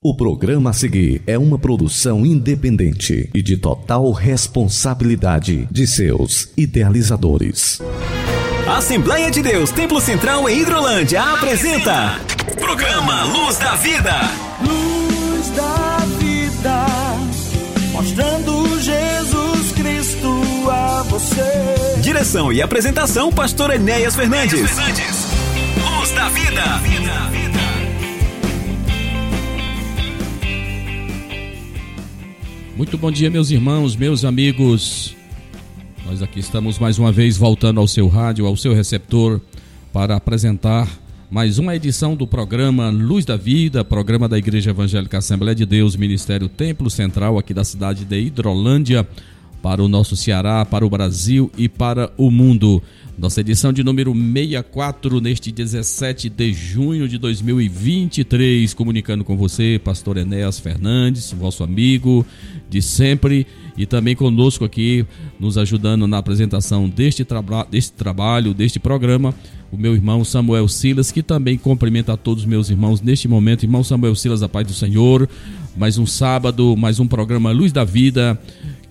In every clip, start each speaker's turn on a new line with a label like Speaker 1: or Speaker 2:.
Speaker 1: O programa a seguir é uma produção independente e de total responsabilidade de seus idealizadores.
Speaker 2: Assembleia de Deus Templo Central em Hidrolândia apresenta Programa Luz da Vida.
Speaker 3: Luz da Vida, mostrando Jesus Cristo a você.
Speaker 2: Direção e apresentação Pastor Enéas Fernandes. Luz da Vida.
Speaker 4: Muito bom dia, meus irmãos, meus amigos. Nós aqui estamos mais uma vez voltando ao seu rádio, ao seu receptor, para apresentar mais uma edição do programa Luz da Vida, programa da Igreja Evangélica Assembleia de Deus, Ministério Templo Central, aqui da cidade de Hidrolândia, para o nosso Ceará, para o Brasil e para o mundo. Nossa edição de número 64, neste 17 de junho de 2023, comunicando com você, Pastor Enéas Fernandes, vosso amigo de sempre, e também conosco aqui, nos ajudando na apresentação deste, traba deste trabalho, deste programa, o meu irmão Samuel Silas, que também cumprimenta a todos os meus irmãos neste momento. Irmão Samuel Silas, a paz do Senhor. Mais um sábado, mais um programa Luz da Vida.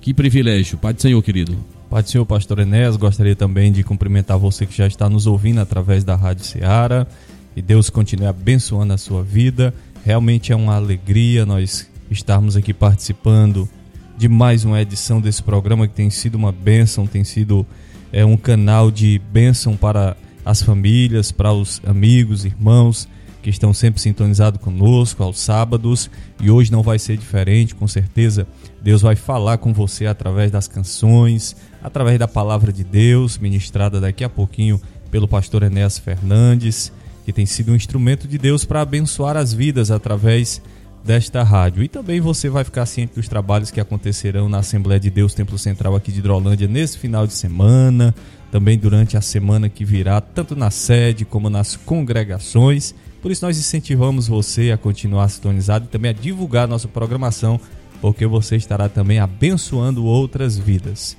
Speaker 4: Que privilégio. Pai do Senhor, querido.
Speaker 5: Pai do Senhor, Pastor Enéas, gostaria também de cumprimentar você que já está nos ouvindo através da Rádio Ceará. E Deus continue abençoando a sua vida. Realmente é uma alegria nós estarmos aqui participando de mais uma edição desse programa que tem sido uma bênção, tem sido é, um canal de bênção para as famílias, para os amigos, irmãos que estão sempre sintonizados conosco aos sábados e hoje não vai ser diferente, com certeza. Deus vai falar com você através das canções, através da palavra de Deus, ministrada daqui a pouquinho pelo pastor Enéas Fernandes, que tem sido um instrumento de Deus para abençoar as vidas através desta rádio. E também você vai ficar ciente dos trabalhos que acontecerão na Assembleia de Deus Templo Central aqui de Hidrolândia nesse final de semana, também durante a semana que virá, tanto na sede como nas congregações. Por isso nós incentivamos você a continuar sintonizado e também a divulgar nossa programação, porque você estará também abençoando outras vidas.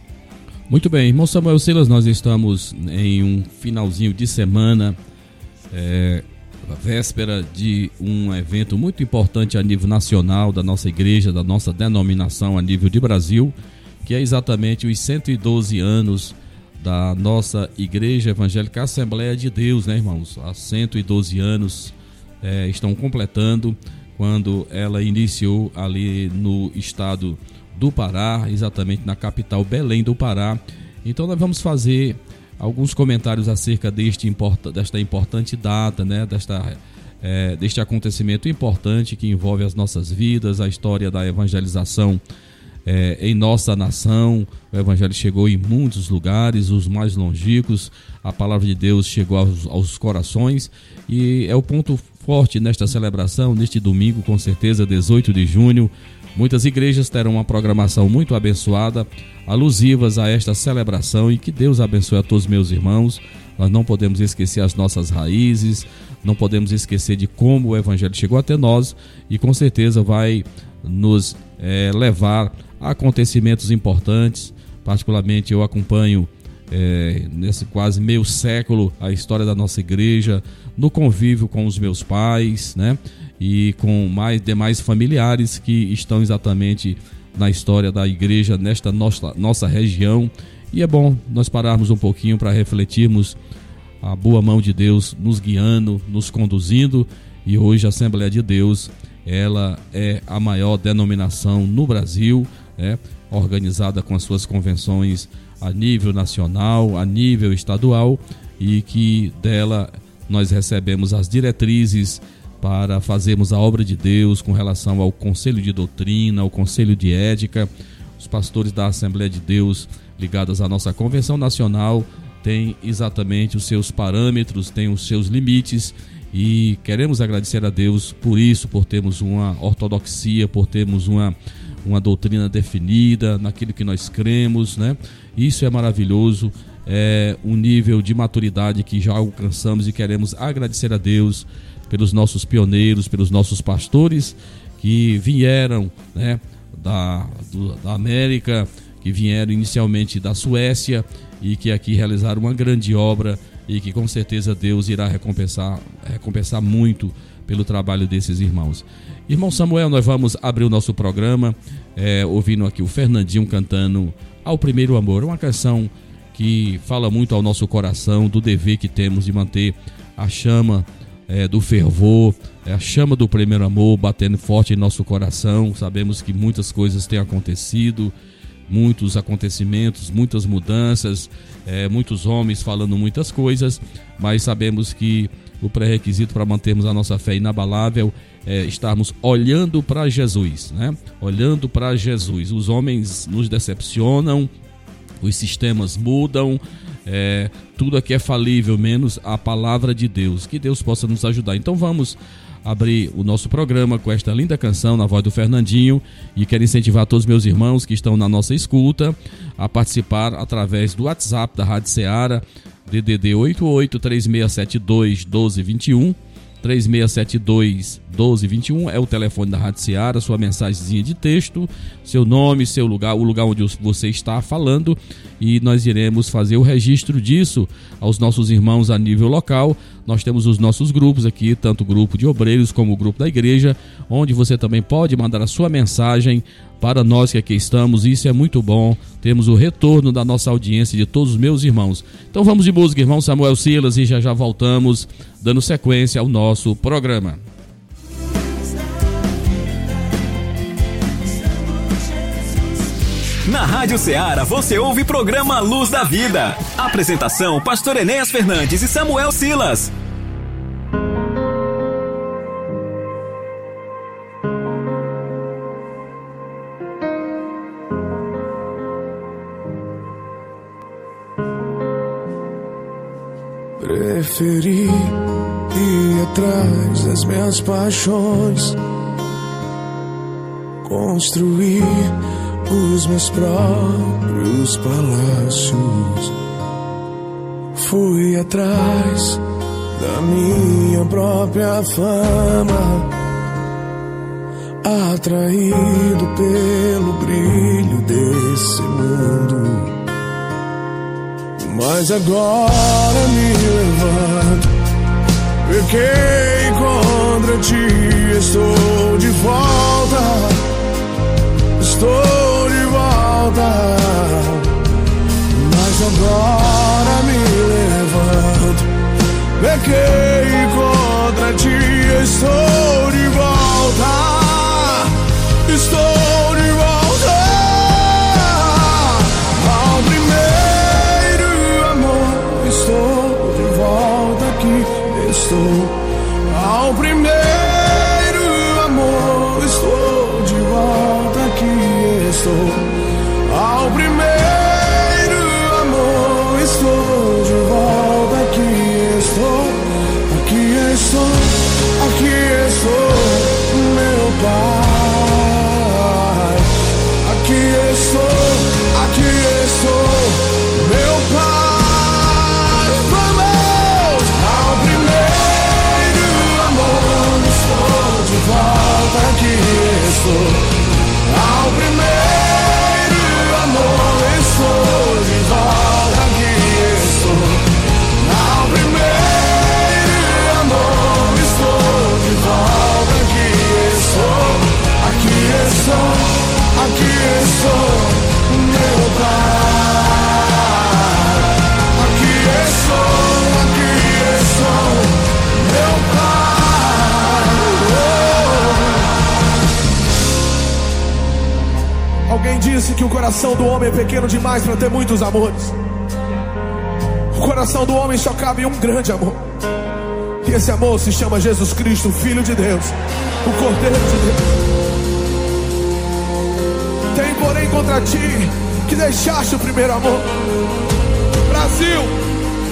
Speaker 4: Muito bem, irmão Samuel Silas, nós estamos em um finalzinho de semana, é, véspera de um evento muito importante a nível nacional da nossa igreja, da nossa denominação a nível de Brasil, que é exatamente os 112 anos da nossa Igreja Evangélica Assembleia de Deus, né, irmãos? Há 112 anos é, estão completando quando ela iniciou ali no estado do Pará, exatamente na capital Belém do Pará. Então nós vamos fazer alguns comentários acerca deste, desta importante data, né, desta, é, deste acontecimento importante que envolve as nossas vidas, a história da evangelização é, em nossa nação. O Evangelho chegou em muitos lugares, os mais longínquos. A palavra de Deus chegou aos, aos corações e é o ponto forte nesta celebração, neste domingo, com certeza, 18 de junho. Muitas igrejas terão uma programação muito abençoada, alusivas a esta celebração e que Deus abençoe a todos meus irmãos. Nós não podemos esquecer as nossas raízes, não podemos esquecer de como o Evangelho chegou até nós e com certeza vai nos é, levar a acontecimentos importantes. Particularmente eu acompanho é, nesse quase meio século a história da nossa igreja, no convívio com os meus pais, né? E com mais demais familiares que estão exatamente na história da igreja nesta nossa, nossa região. E é bom nós pararmos um pouquinho para refletirmos a boa mão de Deus nos guiando, nos conduzindo. E hoje a Assembleia de Deus, ela é a maior denominação no Brasil, né? organizada com as suas convenções a nível nacional, a nível estadual e que dela nós recebemos as diretrizes para fazermos a obra de Deus com relação ao conselho de doutrina, ao conselho de ética. Os pastores da Assembleia de Deus ligados à nossa convenção nacional têm exatamente os seus parâmetros, têm os seus limites e queremos agradecer a Deus por isso, por termos uma ortodoxia, por termos uma uma doutrina definida, naquilo que nós cremos, né? Isso é maravilhoso, é um nível de maturidade que já alcançamos e queremos agradecer a Deus pelos nossos pioneiros, pelos nossos pastores que vieram, né, da, do, da América, que vieram inicialmente da Suécia e que aqui realizaram uma grande obra e que com certeza Deus irá recompensar, recompensar muito pelo trabalho desses irmãos. Irmão Samuel, nós vamos abrir o nosso programa é, ouvindo aqui o Fernandinho cantando Ao Primeiro Amor, uma canção que fala muito ao nosso coração do dever que temos de manter a chama é, do fervor, é, a chama do primeiro amor batendo forte em nosso coração. Sabemos que muitas coisas têm acontecido, muitos acontecimentos, muitas mudanças, é, muitos homens falando muitas coisas, mas sabemos que o pré-requisito para mantermos a nossa fé inabalável é estarmos olhando para Jesus, né? Olhando para Jesus. Os homens nos decepcionam, os sistemas mudam, é, tudo aqui é falível, menos a palavra de Deus. Que Deus possa nos ajudar. Então vamos abrir o nosso programa com esta linda canção na voz do Fernandinho e quero incentivar todos os meus irmãos que estão na nossa escuta a participar através do WhatsApp da Rádio Ceará, DDD 88 3672 1221 3672 1221 é o telefone da Rádio Seara, sua mensagenzinha de texto, seu nome, seu lugar, o lugar onde você está falando e nós iremos fazer o registro disso aos nossos irmãos a nível local. Nós temos os nossos grupos aqui, tanto o grupo de obreiros como o grupo da igreja, onde você também pode mandar a sua mensagem para nós que aqui estamos. Isso é muito bom. Temos o retorno da nossa audiência de todos os meus irmãos. Então vamos de música, irmão Samuel Silas, e já já voltamos dando sequência ao nosso programa.
Speaker 2: Na Rádio Ceará você ouve programa Luz da Vida. Apresentação: Pastor Enéas Fernandes e Samuel Silas.
Speaker 3: Preferi ir atrás das minhas paixões, construir os meus próprios palácios. Fui atrás da minha própria fama, atraído pelo brilho desse mundo. Mas agora me levanto, pequei contra ti, estou de volta, estou volta. Mas agora me levanto, pequei contra ti, estou de volta, estou estou. Ao Disse que o coração do homem é pequeno demais para ter muitos amores. O coração do homem só cabe um grande amor. E esse amor se chama Jesus Cristo, Filho de Deus, o Cordeiro de Deus. Tem, porém, contra ti que deixaste o primeiro amor. Brasil,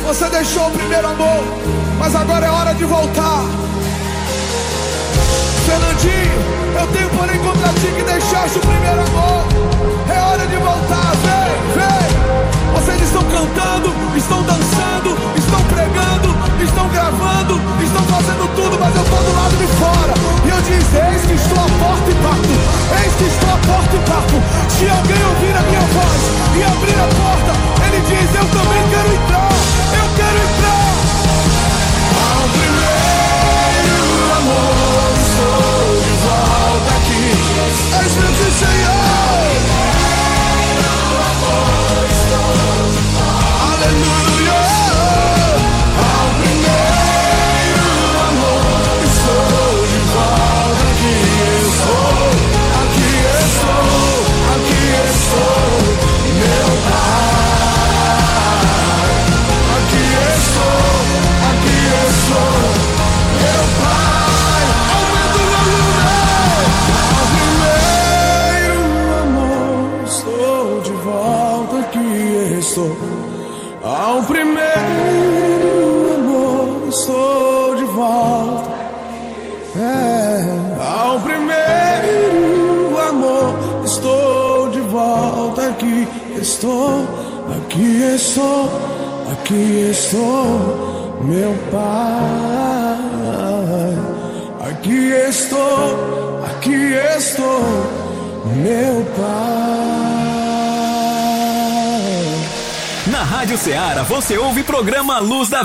Speaker 3: você deixou o primeiro amor, mas agora é hora de voltar. Fernandinho, eu tenho, porém, contra ti que deixaste o primeiro amor. É hora de voltar, vem, vem. Vocês estão cantando, estão dançando, estão pregando, estão gravando, estão fazendo tudo, mas eu estou do lado de fora.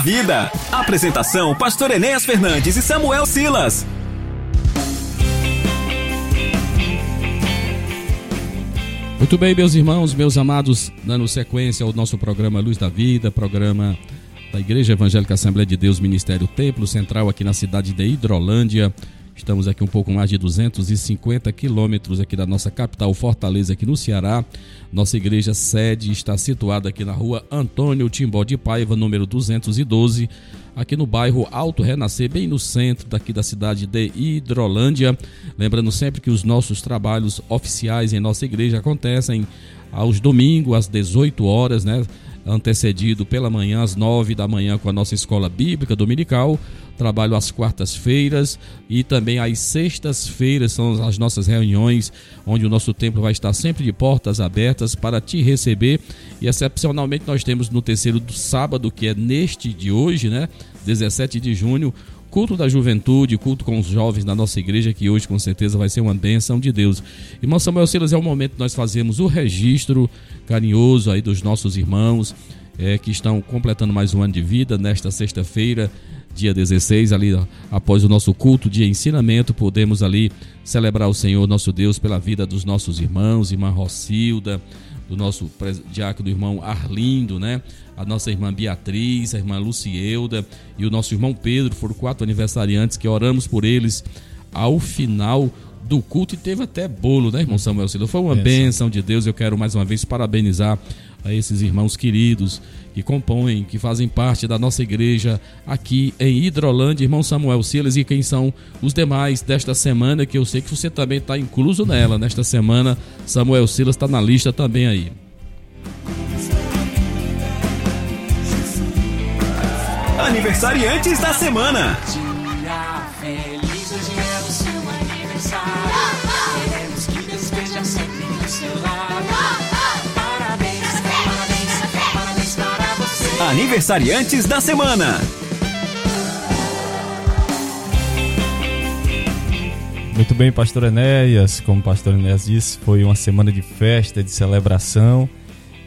Speaker 2: Vida. Apresentação: Pastor Enéas Fernandes e Samuel Silas.
Speaker 4: Muito bem, meus irmãos, meus amados, dando sequência ao nosso programa Luz da Vida, programa da Igreja Evangélica Assembleia de Deus, Ministério Templo Central, aqui na cidade de Hidrolândia. Estamos aqui um pouco mais de 250 quilômetros aqui da nossa capital, Fortaleza, aqui no Ceará. Nossa igreja sede está situada aqui na rua Antônio Timbó de Paiva, número 212, aqui no bairro Alto Renascer, bem no centro daqui da cidade de Hidrolândia. Lembrando sempre que os nossos trabalhos oficiais em nossa igreja acontecem aos domingos, às 18 horas, né? Antecedido pela manhã, às 9 da manhã, com a nossa escola bíblica dominical trabalho às quartas-feiras e também às sextas-feiras são as nossas reuniões, onde o nosso templo vai estar sempre de portas abertas para te receber. E excepcionalmente nós temos no terceiro do sábado, que é neste de hoje, né? 17 de junho, culto da juventude, culto com os jovens da nossa igreja, que hoje com certeza vai ser uma bênção de Deus. Irmão Samuel Silas, é o momento que nós fazemos o registro carinhoso aí dos nossos irmãos é, que estão completando mais um ano de vida nesta sexta-feira dia 16, ali após o nosso culto de ensinamento, podemos ali celebrar o Senhor nosso Deus pela vida dos nossos irmãos, irmã Rocilda, do nosso diácono irmão Arlindo, né? A nossa irmã Beatriz, a irmã Lucieuda e o nosso irmão Pedro, foram quatro aniversariantes que oramos por eles ao final do culto e teve até bolo, né, irmão Samuel Silva? Foi uma bênção de Deus. Eu quero mais uma vez parabenizar a esses irmãos queridos que compõem, que fazem parte da nossa igreja aqui em Hidrolândia, irmão Samuel Silas, e quem são os demais desta semana, que eu sei que você também está incluso nela. Nesta semana, Samuel Silas está na lista também aí.
Speaker 2: Aniversariantes da semana. Aniversariantes da semana.
Speaker 5: Muito bem, pastor Enéas. Como o pastor Enéas disse, foi uma semana de festa, de celebração.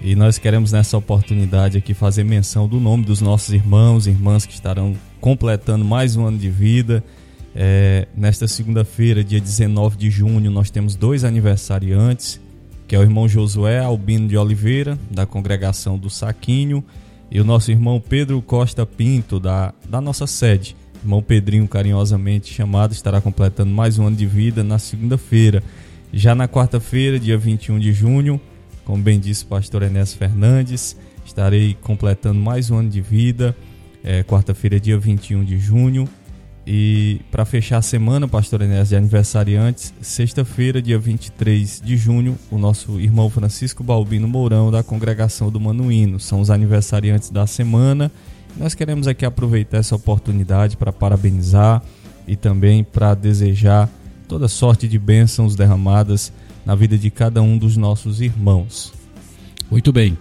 Speaker 5: E nós queremos nessa oportunidade aqui fazer menção do nome dos nossos irmãos e irmãs que estarão completando mais um ano de vida. É, nesta segunda-feira, dia 19 de junho, nós temos dois aniversariantes, que é o irmão Josué Albino de Oliveira, da congregação do Saquinho, e o nosso irmão Pedro Costa Pinto, da, da nossa sede. Irmão Pedrinho, carinhosamente chamado, estará completando mais um ano de vida na segunda-feira. Já na quarta-feira, dia 21 de junho, como bem disse o pastor Enéas Fernandes, estarei completando mais um ano de vida. É, quarta-feira, dia 21 de junho. E para fechar a semana, pastor Enéas, de aniversariantes, sexta-feira, dia 23 de junho, o nosso irmão Francisco Balbino Mourão, da congregação do Manuíno. São os aniversariantes da semana. Nós queremos aqui aproveitar essa oportunidade para parabenizar e também para desejar toda sorte de bênçãos derramadas na vida de cada um dos nossos irmãos.
Speaker 4: Muito bem.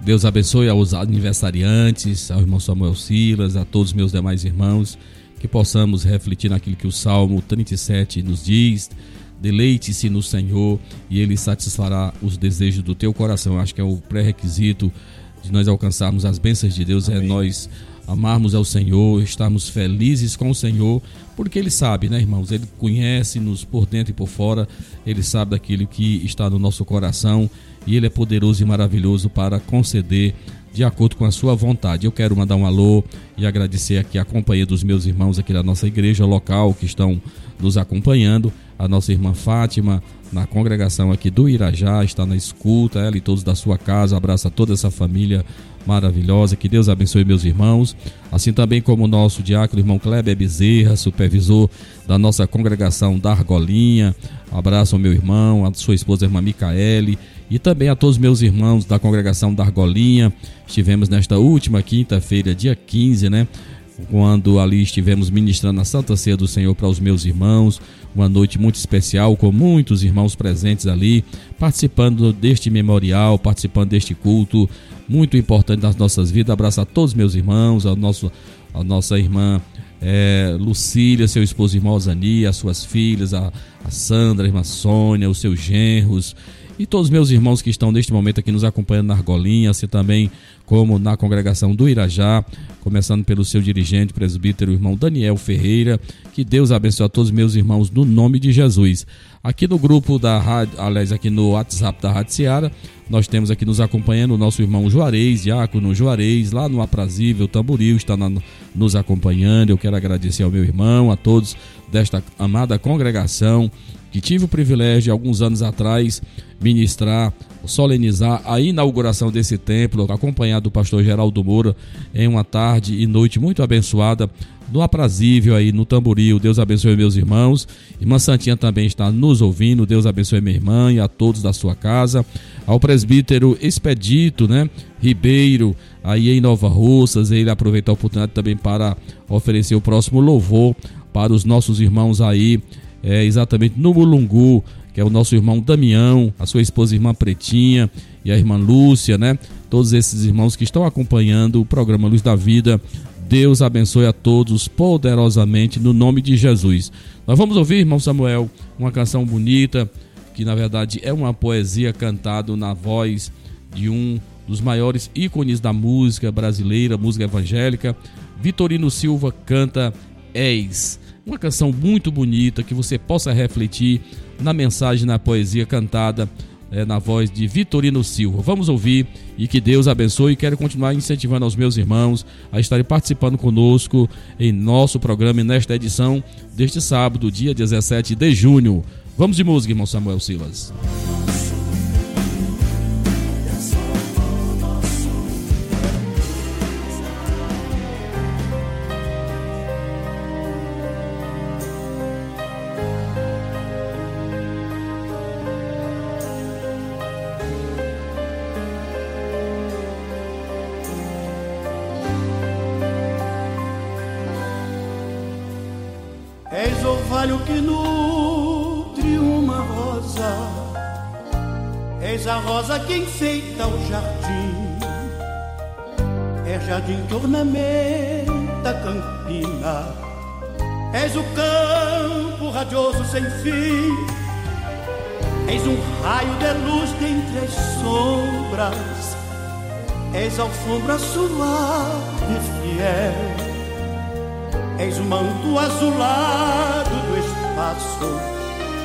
Speaker 4: Deus abençoe aos aniversariantes, ao irmão Samuel Silas, a todos os meus demais irmãos que possamos refletir naquilo que o Salmo 37 nos diz. Deleite-se no Senhor e Ele satisfará os desejos do teu coração. Acho que é o pré-requisito de nós alcançarmos as bênçãos de Deus, é Amém. é nós amarmos ao Senhor, estarmos felizes com o Senhor, porque Ele sabe, né, irmãos? Ele conhece-nos por dentro e por fora, Ele sabe daquilo que está no nosso coração e Ele é poderoso e maravilhoso para conceder de acordo com a sua vontade. Eu quero mandar um alô e agradecer aqui a companhia dos meus irmãos aqui da nossa igreja local que estão nos acompanhando. A nossa irmã Fátima, na congregação aqui do Irajá, está na escuta, ela e todos da sua casa. Abraça toda essa família maravilhosa. Que Deus abençoe meus irmãos. Assim também como o nosso diácono, irmão Kleber Bezerra, supervisor da nossa congregação da Argolinha. Abraço ao meu irmão, a sua esposa, irmã Micaele e também a todos meus irmãos da congregação da Argolinha. Estivemos nesta última quinta-feira, dia 15, né? quando ali estivemos ministrando a Santa Ceia do Senhor para os meus irmãos, uma noite muito especial com muitos irmãos presentes ali, participando deste memorial, participando deste culto muito importante nas nossas vidas. Abraço a todos meus irmãos, ao nosso, a nossa irmã é, Lucília, seu esposo irmão Zani, as suas filhas, a, a Sandra, a irmã Sônia, os seus genros, e todos os meus irmãos que estão neste momento aqui nos acompanhando na Argolinha, assim também como na congregação do Irajá, começando pelo seu dirigente, presbítero, irmão Daniel Ferreira. Que Deus abençoe a todos os meus irmãos no nome de Jesus. Aqui no grupo da rádio, aliás, aqui no WhatsApp da Rádio Seara, nós temos aqui nos acompanhando o nosso irmão Juarez, Diácono Juarez, lá no Aprazível Tamboril, está na, nos acompanhando. Eu quero agradecer ao meu irmão, a todos desta amada congregação que tive o privilégio alguns anos atrás ministrar, solenizar a inauguração desse templo, acompanhado do pastor Geraldo Moura, em uma tarde e noite muito abençoada, no aprazível aí no Tamboril. Deus abençoe meus irmãos. Irmã Santinha também está nos ouvindo. Deus abençoe minha irmã e a todos da sua casa. Ao presbítero Expedito, né? Ribeiro, aí em Nova Russas, ele aproveitou a oportunidade também para oferecer o próximo louvor para os nossos irmãos aí é, exatamente no Mulungu, que é o nosso irmão Damião, a sua esposa irmã Pretinha e a irmã Lúcia, né? Todos esses irmãos que estão acompanhando o programa Luz da Vida. Deus abençoe a todos poderosamente no nome de Jesus. Nós vamos ouvir, irmão Samuel, uma canção bonita, que na verdade é uma poesia cantada na voz de um dos maiores ícones da música brasileira, música evangélica. Vitorino Silva canta És. Uma canção muito bonita que você possa refletir na mensagem, na poesia cantada é, na voz de Vitorino Silva. Vamos ouvir e que Deus abençoe. Quero continuar incentivando aos meus irmãos a estarem participando conosco em nosso programa nesta edição deste sábado, dia 17 de junho. Vamos de música, irmão Samuel Silas.
Speaker 6: jardim sem fim. És um raio de luz dentre as sombras. És alfombra suave e fiel. És o manto azulado do espaço.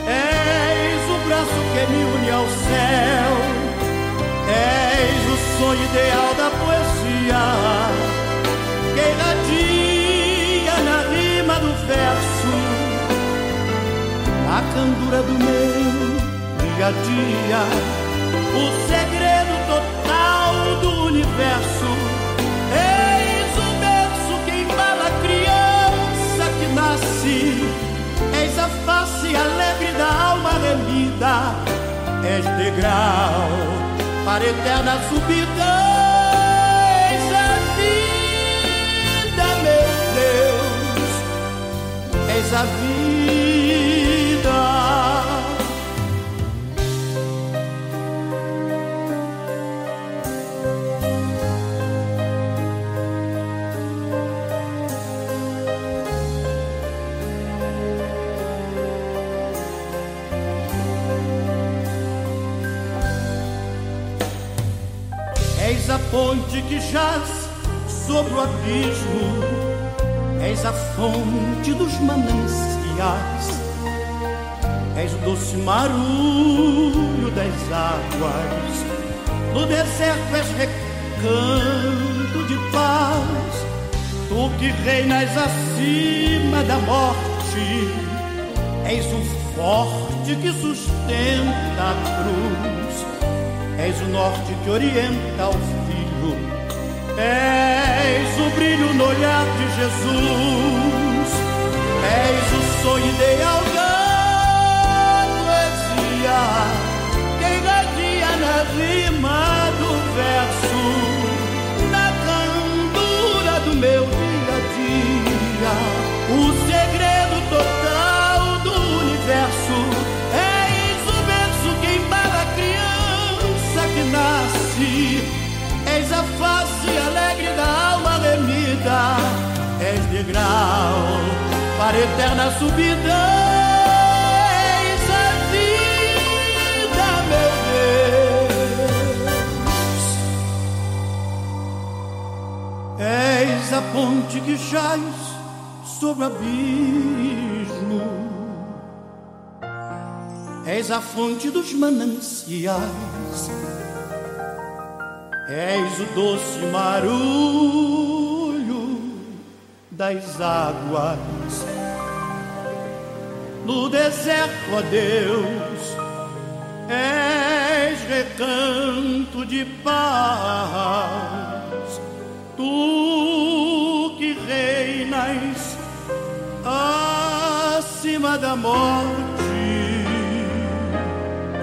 Speaker 6: És o braço que me une ao céu. És o sonho ideal da poesia candura do meu dia a dia, o segredo total do universo. Eis o berço que embala a criança que nasce, eis a face alegre da alma remida, és degrau para eterna subida. és a vida. Jaz sobre o abismo És a fonte dos mananciais, és o doce marulho das águas. No deserto és recanto de paz, tu que reinas acima da morte. És o forte que sustenta a cruz, és o norte que orienta o És o brilho no olhar de Jesus, és o sonho ideal da poesia, que irradia na rima do verso, na subida eis a vida, meu Deus. Eis a ponte que jaz sobre o abismo. És a fonte dos mananciais. És o doce marulho das águas. No deserto, ó Deus, és recanto de paz. Tu que reinas acima da morte,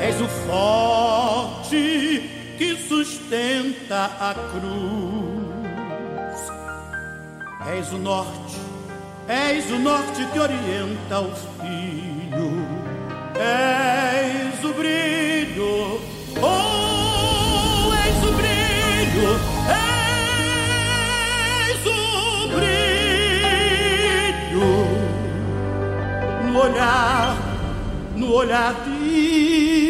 Speaker 6: és o forte que sustenta a cruz. És o norte, és o norte que orienta o filho, és o brilho, oh, és o brilho, és o brilho. No olhar, no olhar de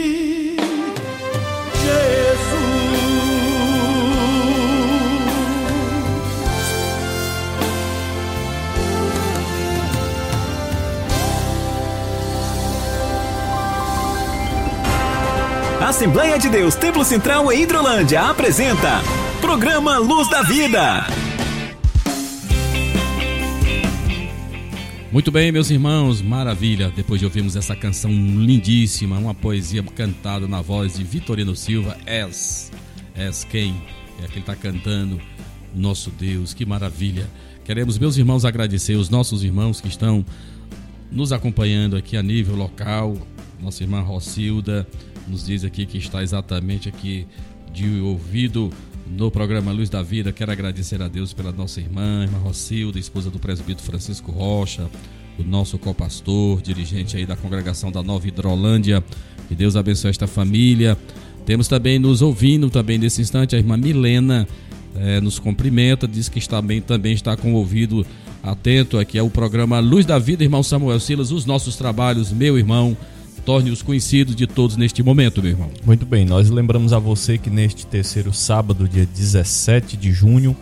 Speaker 2: Assembleia de Deus Templo Central em Hidrolândia apresenta Programa Luz da Vida.
Speaker 4: Muito bem, meus irmãos, maravilha. Depois de ouvirmos essa canção lindíssima, uma poesia cantada na voz de Vitorino Silva, És, És quem? É que ele está cantando, nosso Deus, que maravilha. Queremos, meus irmãos, agradecer os nossos irmãos que estão nos acompanhando aqui a nível local. Nossa irmã Rocilda nos diz aqui que está exatamente aqui de ouvido no programa Luz da Vida. Quero agradecer a Deus pela nossa irmã, irmã Rocilda, esposa do presbítero Francisco Rocha, o nosso copastor, dirigente aí da congregação da Nova Hidrolândia. Que Deus abençoe esta família. Temos também nos ouvindo também nesse instante a irmã Milena eh, nos cumprimenta, diz que está bem, também está com o ouvido atento aqui ao programa Luz da Vida, irmão Samuel Silas, os nossos trabalhos, meu irmão, torne-os conhecidos de todos neste momento, meu irmão.
Speaker 5: Muito bem, nós lembramos a você que neste terceiro sábado, dia 17 de junho,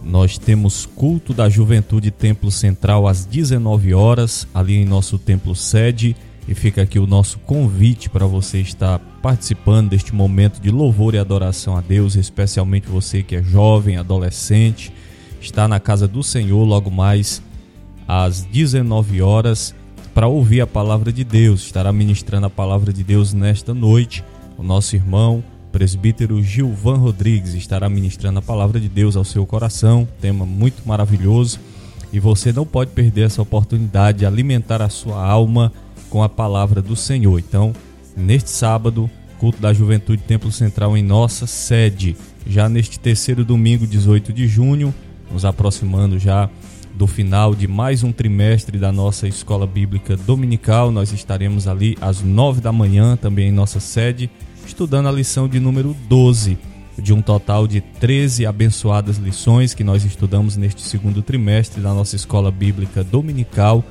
Speaker 5: nós temos culto da Juventude Templo Central às 19 horas, ali em nosso templo sede, e fica aqui o nosso convite para você estar participando deste momento de louvor e adoração a Deus, especialmente você que é jovem, adolescente, está na casa do Senhor logo mais às 19 horas para ouvir a palavra de Deus. Estará ministrando a palavra de Deus nesta noite. O nosso irmão, presbítero Gilvan Rodrigues, estará ministrando a palavra de Deus ao seu coração. Tema muito maravilhoso. E você não pode perder essa oportunidade de alimentar a sua alma com a palavra do Senhor. Então, neste sábado, culto da Juventude Templo Central em nossa sede. Já neste terceiro domingo, 18 de junho, nos aproximando já do final de mais um trimestre da nossa escola bíblica dominical. Nós estaremos ali às nove da manhã, também em nossa sede, estudando a lição de número 12, de um total de 13 abençoadas lições que nós estudamos neste segundo trimestre da nossa escola bíblica dominical.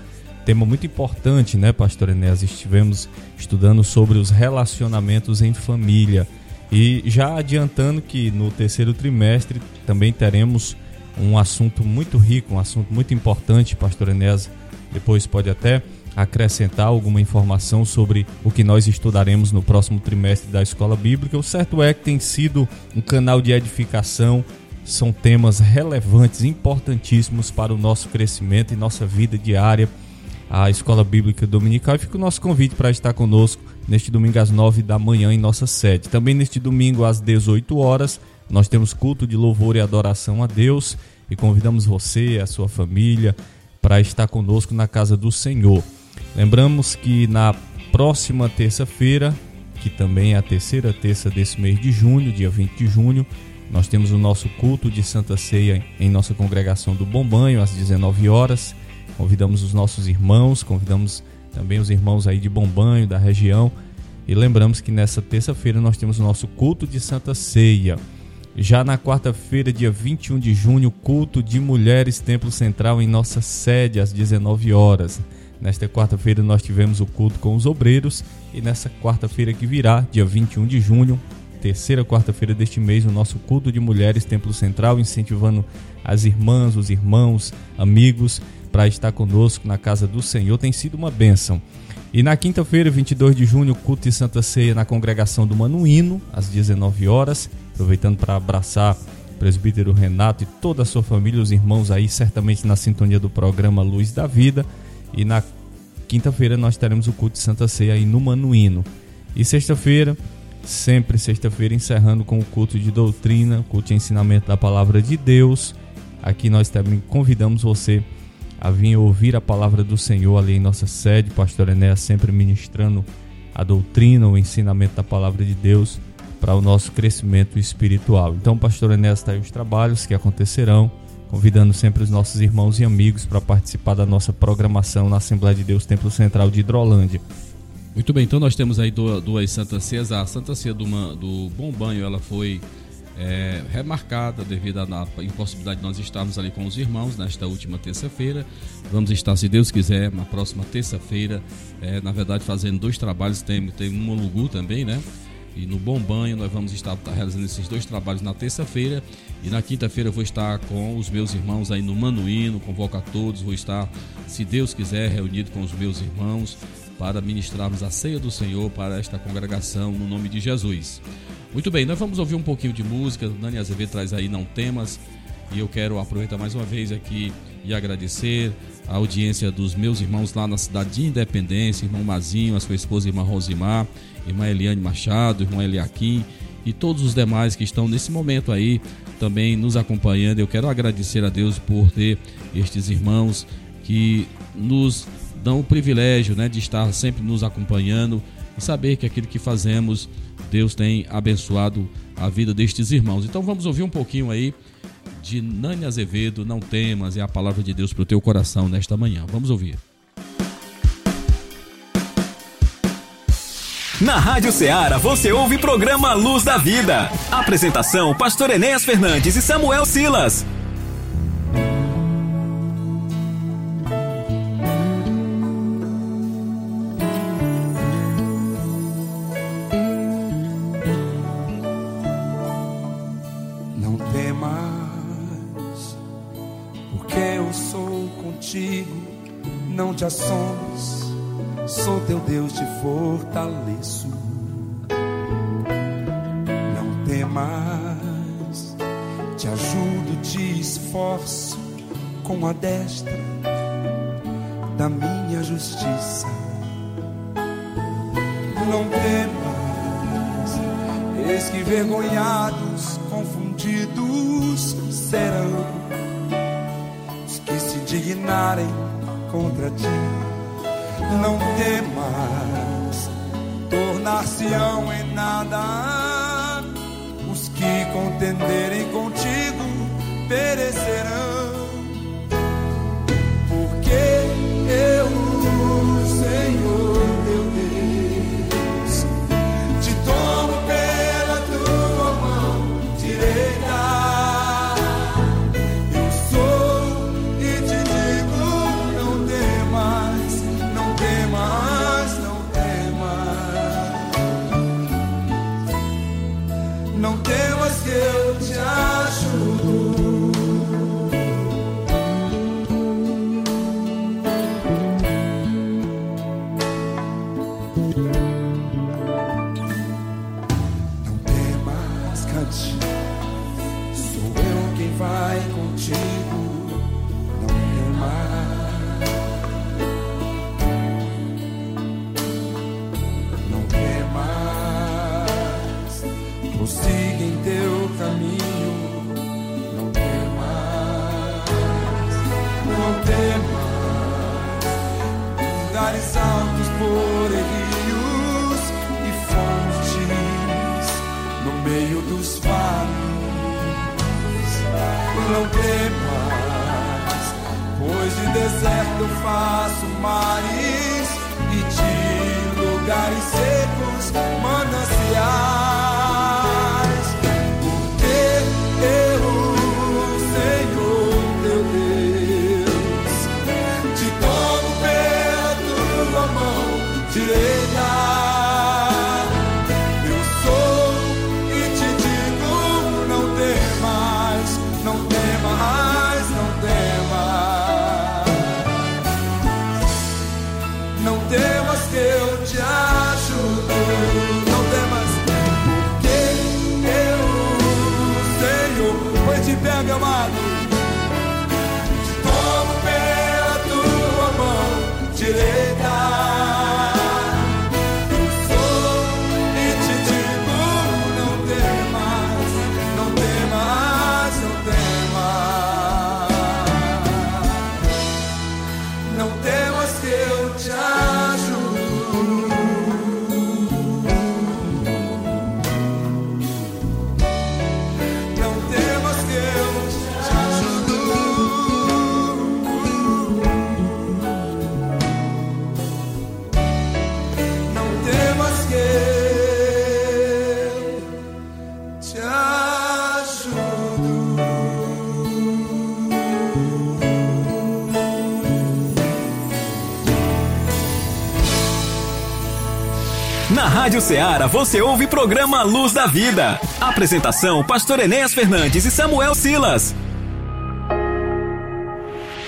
Speaker 5: Tema muito importante, né, pastor Enéas? Estivemos estudando sobre os relacionamentos em família. E já adiantando que no terceiro trimestre também teremos um assunto muito rico, um assunto muito importante, pastor Enéas. Depois pode até acrescentar alguma informação sobre o que nós estudaremos no próximo trimestre da Escola Bíblica. O certo é que tem sido um canal de edificação, são temas relevantes, importantíssimos para o nosso crescimento e nossa vida diária. A Escola Bíblica Dominical e fica o nosso convite para estar conosco neste domingo às 9 da manhã em nossa sede. Também neste domingo às 18 horas nós temos culto de louvor e adoração a Deus e convidamos você, a sua família, para estar conosco na casa do Senhor. Lembramos que na próxima terça-feira, que também é a terceira terça desse mês de junho, dia 20 de junho, nós temos o nosso culto de Santa Ceia em nossa congregação do Bom Banho, às 19 horas. Convidamos os nossos irmãos, convidamos também os irmãos aí de Bom Banho, da região. E lembramos que nessa terça-feira nós temos o nosso culto de Santa Ceia. Já na quarta-feira, dia 21 de junho, culto de mulheres Templo Central em nossa sede às 19 horas. Nesta quarta-feira nós tivemos o culto com os obreiros e nessa quarta-feira que virá, dia 21 de junho, terceira quarta-feira deste mês, o nosso culto de mulheres Templo Central, incentivando as irmãs, os irmãos, amigos para estar conosco na casa do Senhor. Tem sido uma bênção. E na quinta-feira, 22 de junho, culto de Santa Ceia na congregação do Manuíno, às 19 horas, aproveitando para abraçar o presbítero Renato e toda a sua família, os irmãos aí, certamente na sintonia do programa Luz da Vida. E na quinta-feira nós teremos o culto de Santa Ceia aí no Manuíno. E sexta-feira, sempre sexta-feira, encerrando com o culto de doutrina, culto de ensinamento da palavra de Deus. Aqui nós também convidamos você a vir ouvir a palavra do Senhor ali em nossa sede, pastor Enéas sempre ministrando a doutrina, o ensinamento da palavra de Deus para o nosso crescimento espiritual. Então, pastor Enéas está aí os trabalhos que acontecerão convidando sempre os nossos irmãos e amigos para participar da nossa programação na Assembleia de Deus Templo Central de Hidrolândia.
Speaker 4: Muito bem, então nós temos aí duas, Santas Ceias. A Santa Ceia do, do Bom Banho, ela foi é, remarcada devido à impossibilidade de nós estarmos ali com os irmãos nesta última terça-feira. Vamos estar, se Deus quiser, na próxima terça-feira, é, na verdade, fazendo dois trabalhos. Tem, tem um Molugu também, né? E no Bom Banho nós vamos estar realizando esses dois trabalhos na terça-feira e na quinta-feira vou estar com os meus irmãos aí no Manuíno, convoco a todos, vou estar, se Deus quiser, reunido com os meus irmãos para ministrarmos a ceia do Senhor para esta congregação no nome de Jesus. Muito bem, nós vamos ouvir um pouquinho de música. Dani Azevedo traz aí não temas e eu quero aproveitar mais uma vez aqui e agradecer a audiência dos meus irmãos lá na cidade de Independência, irmão Mazinho, a sua esposa irmã Rosimar, irmã Eliane Machado, irmão Eliakim e todos os demais que estão nesse momento aí também nos acompanhando. Eu quero agradecer a Deus por ter estes irmãos que nos dão o privilégio né, de estar sempre nos acompanhando e saber que aquilo que fazemos, Deus tem abençoado a vida destes irmãos. Então vamos ouvir um pouquinho aí de Nani Azevedo, Não Temas, é a palavra de Deus para o teu coração nesta manhã. Vamos ouvir.
Speaker 2: Na Rádio Ceará você ouve o programa Luz da Vida. Apresentação: Pastor Enéas Fernandes e Samuel Silas.
Speaker 7: Te assombres sou teu Deus, te fortaleço. Não temas, te ajudo, te esforço com a destra da minha justiça. Não temas, eis que vergonhados, confundidos serão os que se dignarem contra ti não temas, tornar-se-ão em nada os que contenderem contigo perecerão. Porque eu, Senhor deserto
Speaker 2: Ceará você ouve programa Luz da Vida. Apresentação: Pastor Enéas Fernandes e Samuel Silas.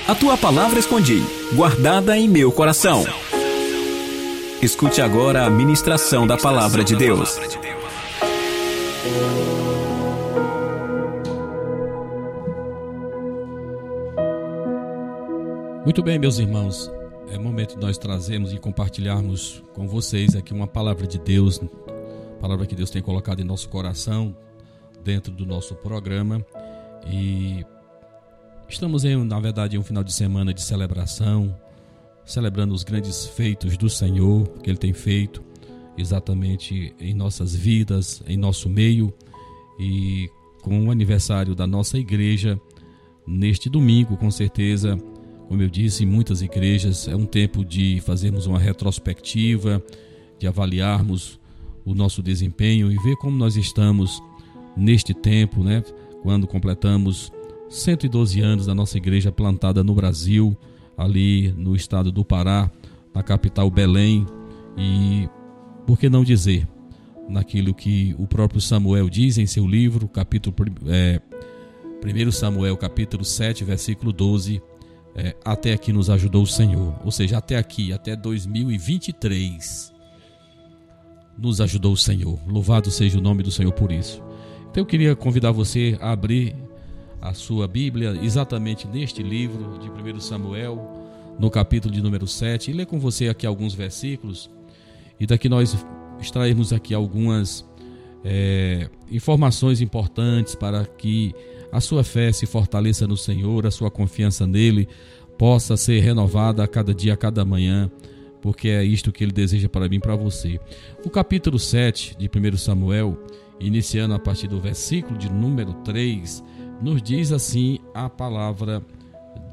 Speaker 2: A tua palavra escondi, guardada em meu coração. Escute agora a ministração da palavra de Deus.
Speaker 4: Muito bem, meus irmãos. É momento de nós trazermos e compartilharmos com vocês aqui uma palavra de Deus, palavra que Deus tem colocado em nosso coração, dentro do nosso programa. E estamos em, na verdade, em um final de semana de celebração, celebrando os grandes feitos do Senhor que Ele tem feito exatamente em nossas vidas, em nosso meio e com o aniversário da nossa igreja neste domingo, com certeza, como eu disse, em muitas igrejas é um tempo de fazermos uma retrospectiva, de avaliarmos o nosso desempenho e ver como nós estamos neste tempo, né? Quando completamos 112 anos da nossa igreja plantada no Brasil, ali no estado do Pará, na capital Belém, e por que não dizer naquilo que o próprio Samuel diz em seu livro, capítulo é, 1 Samuel, capítulo 7, versículo 12, é, até aqui nos ajudou o Senhor, ou seja, até aqui, até 2023, nos ajudou o Senhor. Louvado seja o nome do Senhor por isso. Então eu queria convidar você a abrir a sua Bíblia exatamente neste livro de 1 Samuel, no capítulo de número 7, e ler com você aqui alguns versículos, e daqui nós extrairmos aqui algumas é, informações importantes para que a sua fé se fortaleça no Senhor, a sua confiança nele possa ser renovada a cada dia, a cada manhã, porque é isto que ele deseja para mim e para você. O capítulo 7 de 1 Samuel, iniciando a partir do versículo de número 3, nos diz assim a palavra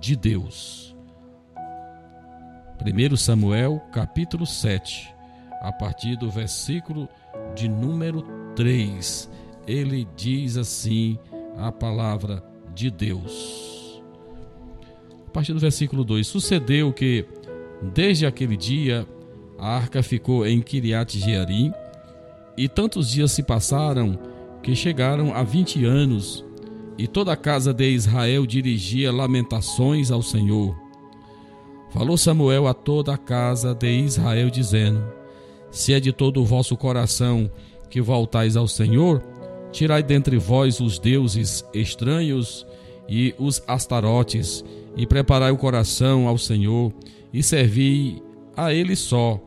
Speaker 4: de Deus. 1 Samuel, capítulo 7, a partir do versículo de número 3, ele diz assim a palavra de Deus. A partir do versículo 2: Sucedeu que, desde aquele dia, a arca ficou em Kiriat Jearim, e tantos dias se passaram que chegaram a vinte anos e toda a casa de Israel dirigia lamentações ao Senhor. Falou Samuel a toda a casa de Israel, dizendo: Se é de todo o vosso coração que voltais ao Senhor, tirai dentre vós os deuses estranhos e os astarotes, e preparai o coração ao Senhor, e servi a Ele só,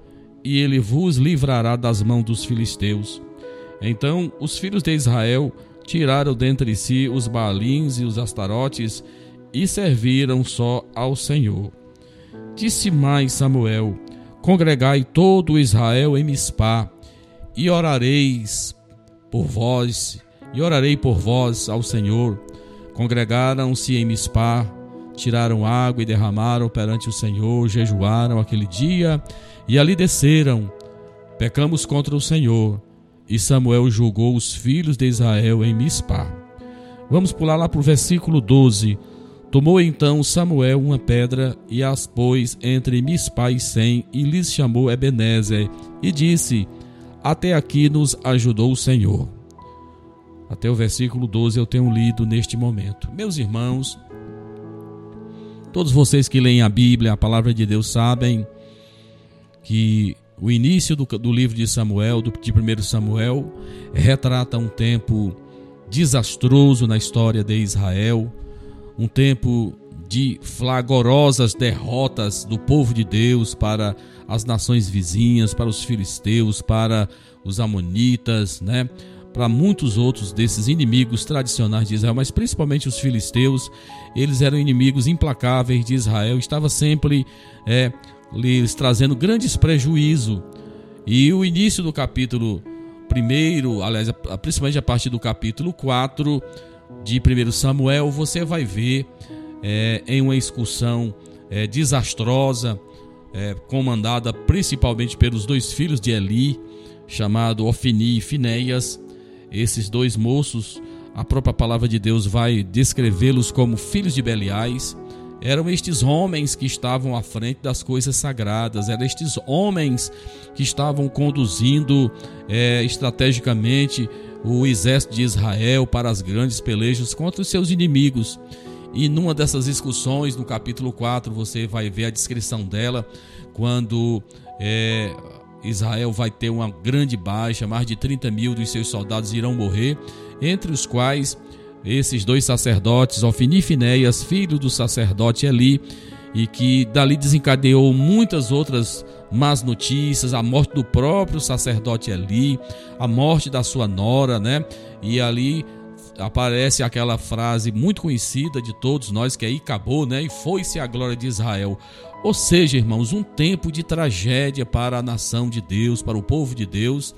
Speaker 4: e Ele vos livrará das mãos dos filisteus. Então os filhos de Israel tiraram dentre si os Baalins e os Astarotes e serviram só ao Senhor. Disse mais Samuel: Congregai todo Israel em Mispá, e orareis por vós, e orarei por vós ao Senhor. Congregaram-se em Mispá, tiraram água e derramaram perante o Senhor, jejuaram aquele dia e ali desceram. Pecamos contra o Senhor e Samuel julgou os filhos de Israel em Mispá. Vamos pular lá para o versículo 12. Tomou então Samuel uma pedra e as pôs entre Mispá e Sem e lhes chamou Ebenezer e disse: Até aqui nos ajudou o Senhor. Até o versículo 12 eu tenho lido neste momento. Meus irmãos, todos vocês que leem a Bíblia, a palavra de Deus, sabem que o início do, do livro de Samuel, do, de 1 Samuel, retrata um tempo desastroso na história de Israel, um tempo de flagorosas derrotas do povo de Deus para as nações vizinhas, para os filisteus, para os amonitas, né? Para muitos outros desses inimigos tradicionais de Israel, mas principalmente os filisteus, eles eram inimigos implacáveis de Israel, estava sempre é, lhes trazendo grandes prejuízos. E o início do capítulo 1, aliás, principalmente a partir do capítulo 4 de 1 Samuel, você vai ver é, em uma excursão é, desastrosa, é, comandada principalmente pelos dois filhos de Eli, chamado Ofini e Finéias. Esses dois moços, a própria palavra de Deus vai descrevê-los como filhos de Beliais eram estes homens que estavam à frente das coisas sagradas, eram estes homens que estavam conduzindo é, estrategicamente o exército de Israel para as grandes pelejas contra os seus inimigos. E numa dessas discussões, no capítulo 4, você vai ver a descrição dela, quando é, Israel vai ter uma grande baixa, mais de 30 mil dos seus soldados irão morrer, entre os quais esses dois sacerdotes, Ofni e Finéias, filho do sacerdote Eli, e que dali desencadeou muitas outras más notícias, a morte do próprio sacerdote Eli, a morte da sua nora, né? E ali aparece aquela frase muito conhecida de todos nós que aí acabou, né? E foi-se a glória de Israel. Ou seja, irmãos, um tempo de tragédia para a nação de Deus, para o povo de Deus,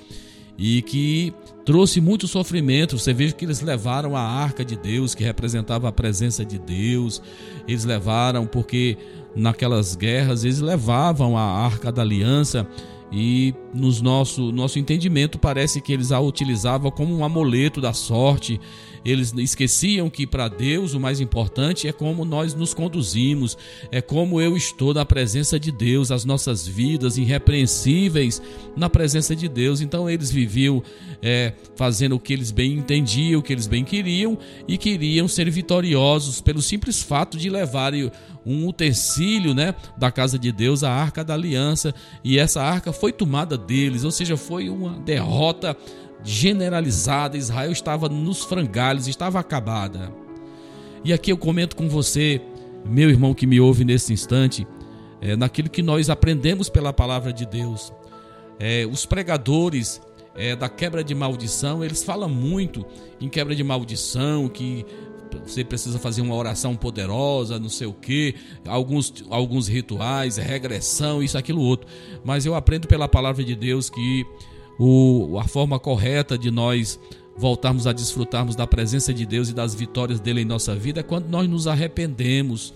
Speaker 4: e que trouxe muito sofrimento. Você veja que eles levaram a arca de Deus, que representava a presença de Deus. Eles levaram porque naquelas guerras eles levavam a arca da aliança e nos nosso nosso entendimento parece que eles a utilizavam como um amuleto da sorte eles esqueciam que para Deus o mais importante é como nós nos conduzimos, é como eu estou na presença de Deus, as nossas vidas irrepreensíveis na presença de Deus. Então eles viviam é, fazendo o que eles bem entendiam, o que eles bem queriam e queriam ser vitoriosos pelo simples fato de levarem um utensílio né, da casa de Deus, a arca da aliança, e essa arca foi tomada deles, ou seja, foi uma derrota generalizada, Israel estava nos frangalhos, estava acabada. E aqui eu comento com você, meu irmão que me ouve nesse instante, é, naquilo que nós aprendemos pela palavra de Deus. É, os pregadores é, da quebra de maldição, eles falam muito em quebra de maldição, que você precisa fazer uma oração poderosa, não sei o que, alguns, alguns rituais, regressão, isso, aquilo, outro. Mas eu aprendo pela palavra de Deus que o, a forma correta de nós voltarmos a desfrutarmos da presença de Deus e das vitórias dele em nossa vida é quando nós nos arrependemos.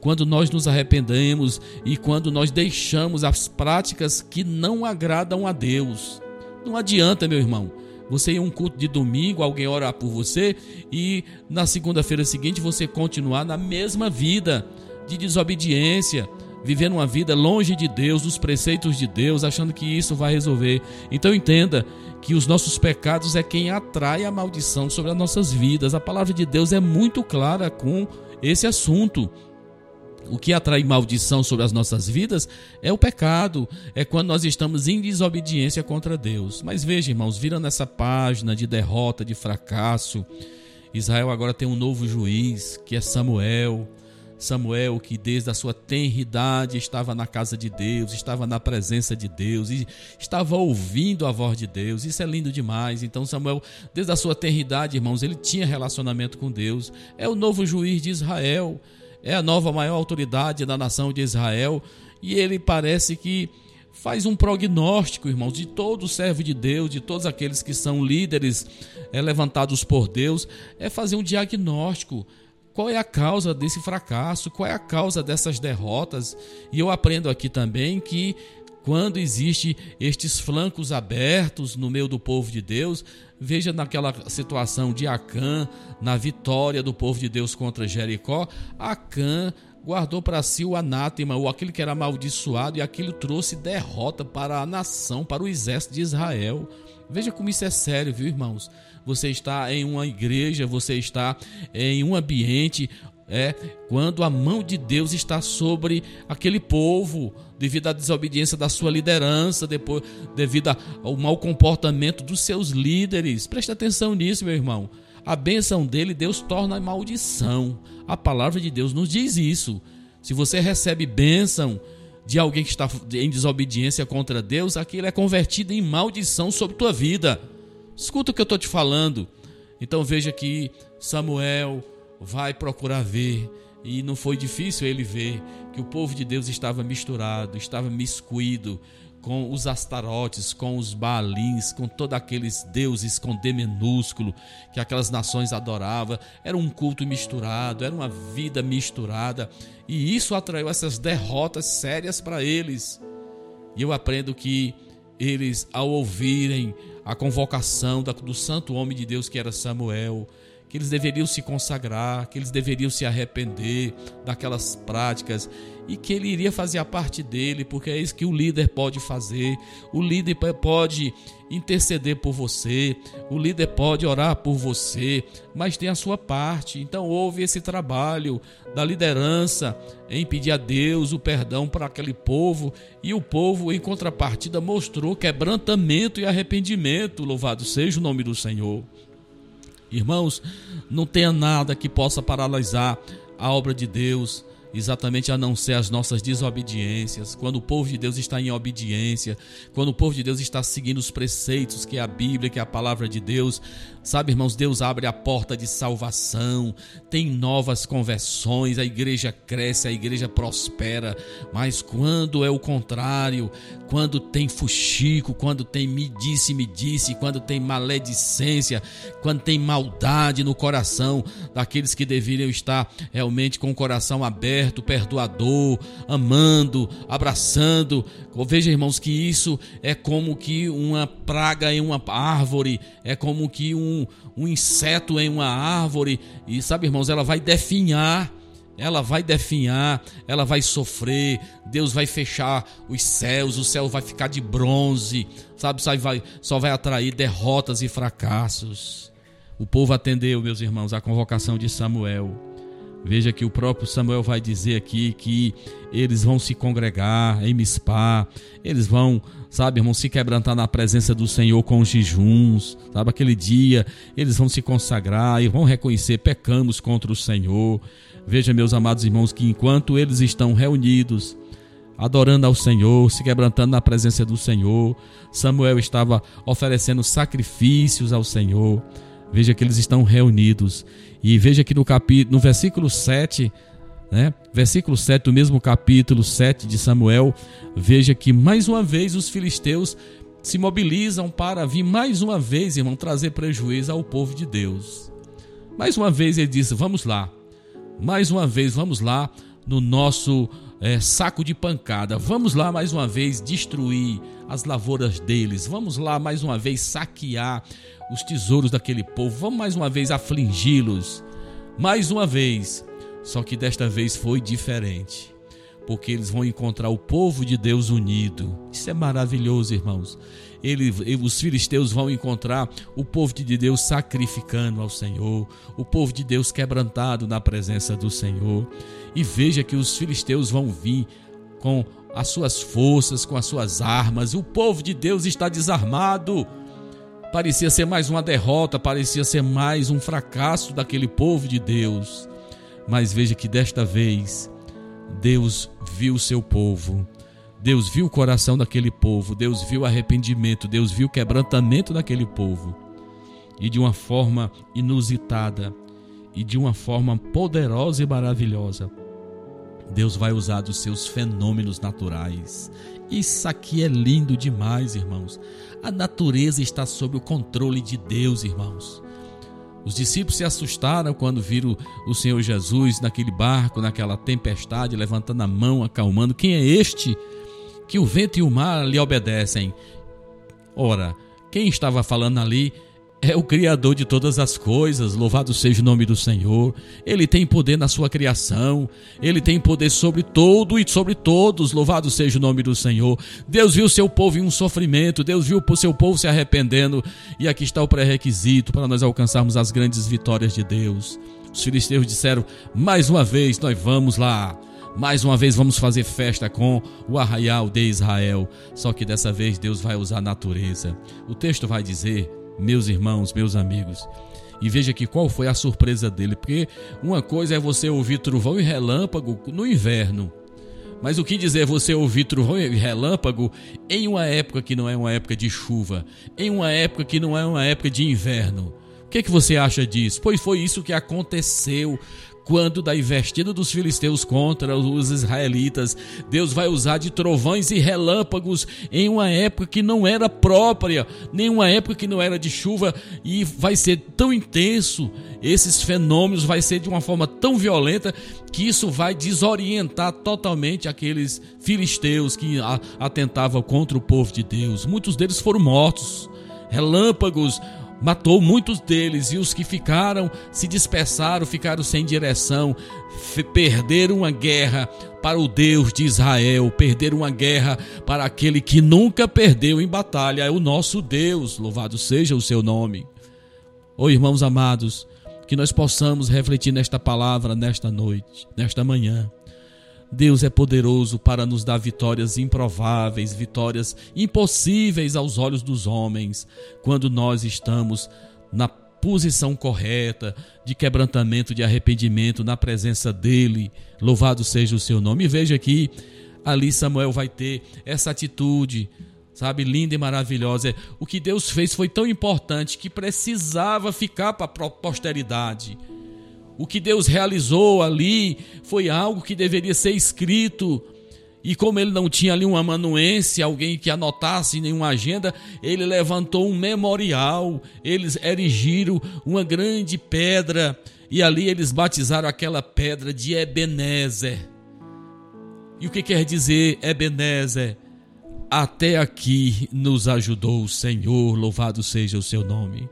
Speaker 4: Quando nós nos arrependemos e quando nós deixamos as práticas que não agradam a Deus. Não adianta, meu irmão, você ir um culto de domingo, alguém orar por você e na segunda-feira seguinte você continuar na mesma vida de desobediência, vivendo uma vida longe de Deus, dos preceitos de Deus, achando que isso vai resolver. Então entenda que os nossos pecados é quem atrai a maldição sobre as nossas vidas. A palavra de Deus é muito clara com esse assunto. O que atrai maldição sobre as nossas vidas é o pecado, é quando nós estamos em desobediência contra Deus. Mas veja, irmãos, virando essa página de derrota, de fracasso, Israel agora tem um novo juiz, que é Samuel. Samuel, que desde a sua tenridade estava na casa de Deus, estava na presença de Deus e estava ouvindo a voz de Deus. Isso é lindo demais. Então, Samuel, desde a sua tenridade, irmãos, ele tinha relacionamento com Deus. É o novo juiz de Israel, é a nova maior autoridade da nação de Israel. E ele parece que faz um prognóstico, irmãos, de todo servo de Deus, de todos aqueles que são líderes é, levantados por Deus, é fazer um diagnóstico qual é a causa desse fracasso? Qual é a causa dessas derrotas? E eu aprendo aqui também que quando existe estes flancos abertos no meio do povo de Deus, veja naquela situação de Acã, na vitória do povo de Deus contra Jericó, Acã guardou para si o anátema, ou aquele que era amaldiçoado, e aquilo trouxe derrota para a nação, para o exército de Israel. Veja como isso é sério, viu, irmãos? Você está em uma igreja, você está em um ambiente é quando a mão de Deus está sobre aquele povo, devido à desobediência da sua liderança, depois devido ao mau comportamento dos seus líderes. Preste atenção nisso, meu irmão. A bênção dele, Deus torna maldição. A palavra de Deus nos diz isso. Se você recebe bênção de alguém que está em desobediência contra Deus, aquilo é convertido em maldição sobre tua vida. Escuta o que eu estou te falando. Então veja que Samuel vai procurar ver, e não foi difícil ele ver que o povo de Deus estava misturado, estava miscuído com os astarotes, com os baalins, com todos aqueles deuses com D minúsculo que aquelas nações adoravam. Era um culto misturado, era uma vida misturada, e isso atraiu essas derrotas sérias para eles. E eu aprendo que eles, ao ouvirem a convocação do santo homem de Deus que era Samuel, que eles deveriam se consagrar, que eles deveriam se arrepender daquelas práticas e que ele iria fazer a parte dele, porque é isso que o líder pode fazer. O líder pode interceder por você, o líder pode orar por você, mas tem a sua parte. Então houve esse trabalho da liderança em pedir a Deus o perdão para aquele povo, e o povo em contrapartida mostrou quebrantamento e arrependimento. Louvado seja o nome do Senhor. Irmãos, não tenha nada que possa paralisar a obra de Deus exatamente a não ser as nossas desobediências, quando o povo de Deus está em obediência, quando o povo de Deus está seguindo os preceitos que é a Bíblia, que é a palavra de Deus, sabe, irmãos, Deus abre a porta de salvação, tem novas conversões, a igreja cresce, a igreja prospera, mas quando é o contrário, quando tem fuxico, quando tem me disse, me disse, quando tem maledicência, quando tem maldade no coração daqueles que deveriam estar realmente com o coração aberto, aberto, perdoador, amando, abraçando. Veja, irmãos, que isso é como que uma praga em uma árvore, é como que um, um inseto em uma árvore. E sabe, irmãos, ela vai definhar ela vai definhar, ela vai sofrer, Deus vai fechar os céus, o céu vai ficar de bronze, sabe? Só vai, só vai atrair derrotas e fracassos. O povo atendeu, meus irmãos, a convocação de Samuel. Veja que o próprio Samuel vai dizer aqui que eles vão se congregar em Mispá, eles vão, sabe, irmão, se quebrantar na presença do Senhor com jejuns, sabe, aquele dia eles vão se consagrar e vão reconhecer pecamos contra o Senhor. Veja, meus amados irmãos, que enquanto eles estão reunidos, adorando ao Senhor, se quebrantando na presença do Senhor, Samuel estava oferecendo sacrifícios ao Senhor. Veja que eles estão reunidos e veja que no capítulo, no versículo 7, né? Versículo 7 do mesmo capítulo 7 de Samuel, veja que mais uma vez os filisteus se mobilizam para vir mais uma vez, irmão, trazer prejuízo ao povo de Deus. Mais uma vez ele disse: Vamos lá, mais uma vez, vamos lá no nosso é, saco de pancada. Vamos lá mais uma vez destruir as lavouras deles. Vamos lá mais uma vez saquear os tesouros daquele povo. Vamos mais uma vez afligi-los. Mais uma vez. Só que desta vez foi diferente. Porque eles vão encontrar o povo de Deus unido. Isso é maravilhoso, irmãos. Ele, os filisteus vão encontrar o povo de Deus sacrificando ao Senhor, o povo de Deus quebrantado na presença do Senhor. E veja que os filisteus vão vir com as suas forças, com as suas armas. O povo de Deus está desarmado. Parecia ser mais uma derrota, parecia ser mais um fracasso daquele povo de Deus. Mas veja que desta vez Deus viu o seu povo. Deus viu o coração daquele povo, Deus viu o arrependimento, Deus viu o quebrantamento daquele povo. E de uma forma inusitada e de uma forma poderosa e maravilhosa, Deus vai usar dos seus fenômenos naturais. Isso aqui é lindo demais, irmãos. A natureza está sob o controle de Deus, irmãos. Os discípulos se assustaram quando viram o Senhor Jesus naquele barco, naquela tempestade, levantando a mão, acalmando. Quem é este que o vento e o mar lhe obedecem? Ora, quem estava falando ali é o Criador de todas as coisas, louvado seja o nome do Senhor. Ele tem poder na sua criação, ele tem poder sobre todo e sobre todos, louvado seja o nome do Senhor. Deus viu seu povo em um sofrimento, Deus viu o seu povo se arrependendo, e aqui está o pré-requisito para nós alcançarmos as grandes vitórias de Deus. Os filisteus disseram: mais uma vez nós vamos lá. Mais uma vez vamos fazer festa com o arraial de Israel. Só que dessa vez Deus vai usar a natureza. O texto vai dizer meus irmãos, meus amigos. E veja que qual foi a surpresa dele, porque uma coisa é você ouvir trovão e relâmpago no inverno. Mas o que dizer você ouvir trovão e relâmpago em uma época que não é uma época de chuva, em uma época que não é uma época de inverno? O que, é que você acha disso? Pois foi isso que aconteceu quando da investida dos filisteus contra os israelitas, Deus vai usar de trovões e relâmpagos em uma época que não era própria, nem uma época que não era de chuva, e vai ser tão intenso, esses fenômenos vai ser de uma forma tão violenta que isso vai desorientar totalmente aqueles filisteus que atentavam contra o povo de Deus. Muitos deles foram mortos. Relâmpagos matou muitos deles e os que ficaram se dispersaram, ficaram sem direção, perderam uma guerra para o Deus de Israel, perderam uma guerra para aquele que nunca perdeu em batalha, é o nosso Deus, louvado seja o seu nome. Oh, irmãos amados, que nós possamos refletir nesta palavra nesta noite, nesta manhã. Deus é poderoso para nos dar vitórias improváveis, vitórias impossíveis aos olhos dos homens, quando nós estamos na posição correta de quebrantamento, de arrependimento na presença dele. Louvado seja o seu nome. E veja que ali Samuel vai ter essa atitude, sabe, linda e maravilhosa. O que Deus fez foi tão importante que precisava ficar para a posteridade. O que Deus realizou ali foi algo que deveria ser escrito. E como ele não tinha ali um amanuense, alguém que anotasse nenhuma agenda, ele levantou um memorial. Eles erigiram uma grande pedra e ali eles batizaram aquela pedra de Ebenezer. E o que quer dizer Ebenezer? Até aqui nos ajudou o Senhor, louvado seja o seu nome.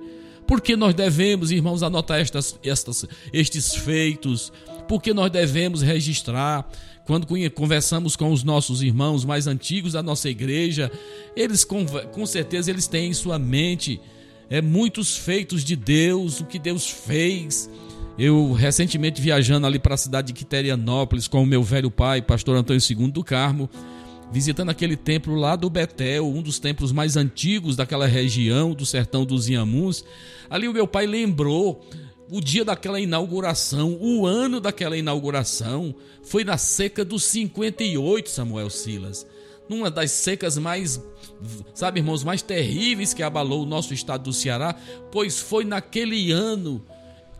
Speaker 4: Porque nós devemos, irmãos, anotar estas, estas, estes feitos, porque nós devemos registrar. Quando conversamos com os nossos irmãos mais antigos da nossa igreja, eles com, com certeza eles têm em sua mente é, muitos feitos de Deus, o que Deus fez. Eu recentemente viajando ali para a cidade de Quiterianópolis com o meu velho pai, pastor Antônio II do Carmo, visitando aquele templo lá do Betel, um dos templos mais antigos daquela região, do sertão dos Inhamuns. Ali o meu pai lembrou o dia daquela inauguração, o ano daquela inauguração, foi na seca dos 58, Samuel Silas. Numa das secas mais, sabe, irmãos, mais terríveis que abalou o nosso estado do Ceará, pois foi naquele ano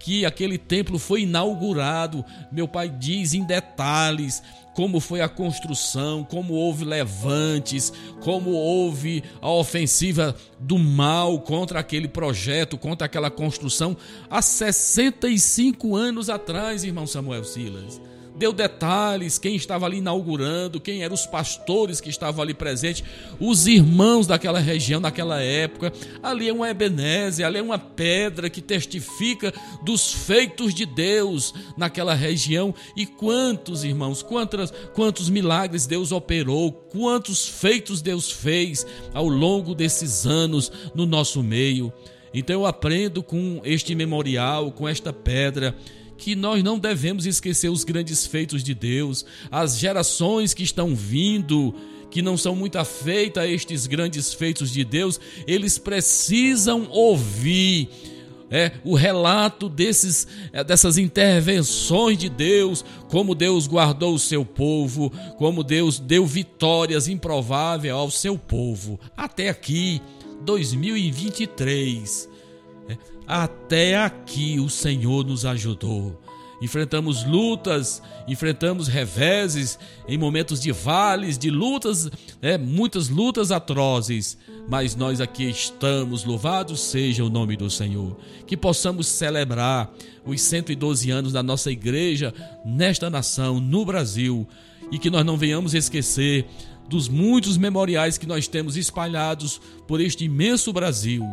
Speaker 4: que aquele templo foi inaugurado. Meu pai diz em detalhes como foi a construção, como houve levantes, como houve a ofensiva do mal contra aquele projeto, contra aquela construção há 65 anos atrás, irmão Samuel Silas deu detalhes, quem estava ali inaugurando, quem eram os pastores que estavam ali presentes, os irmãos daquela região, naquela época. Ali é uma Ebenezer, ali é uma pedra que testifica dos feitos de Deus naquela região. E quantos irmãos, quantos, quantos milagres Deus operou, quantos feitos Deus fez ao longo desses anos no nosso meio. Então eu aprendo com este memorial, com esta pedra que nós não devemos esquecer os grandes feitos de Deus, as gerações que estão vindo, que não são muito afeitas a estes grandes feitos de Deus, eles precisam ouvir é, o relato desses, é, dessas intervenções de Deus, como Deus guardou o seu povo, como Deus deu vitórias improváveis ao seu povo. Até aqui, 2023. Até aqui o Senhor nos ajudou. Enfrentamos lutas, enfrentamos reveses em momentos de vales, de lutas, é, muitas lutas atrozes, mas nós aqui estamos, louvado seja o nome do Senhor. Que possamos celebrar os 112 anos da nossa igreja nesta nação, no Brasil, e que nós não venhamos esquecer dos muitos memoriais que nós temos espalhados por este imenso Brasil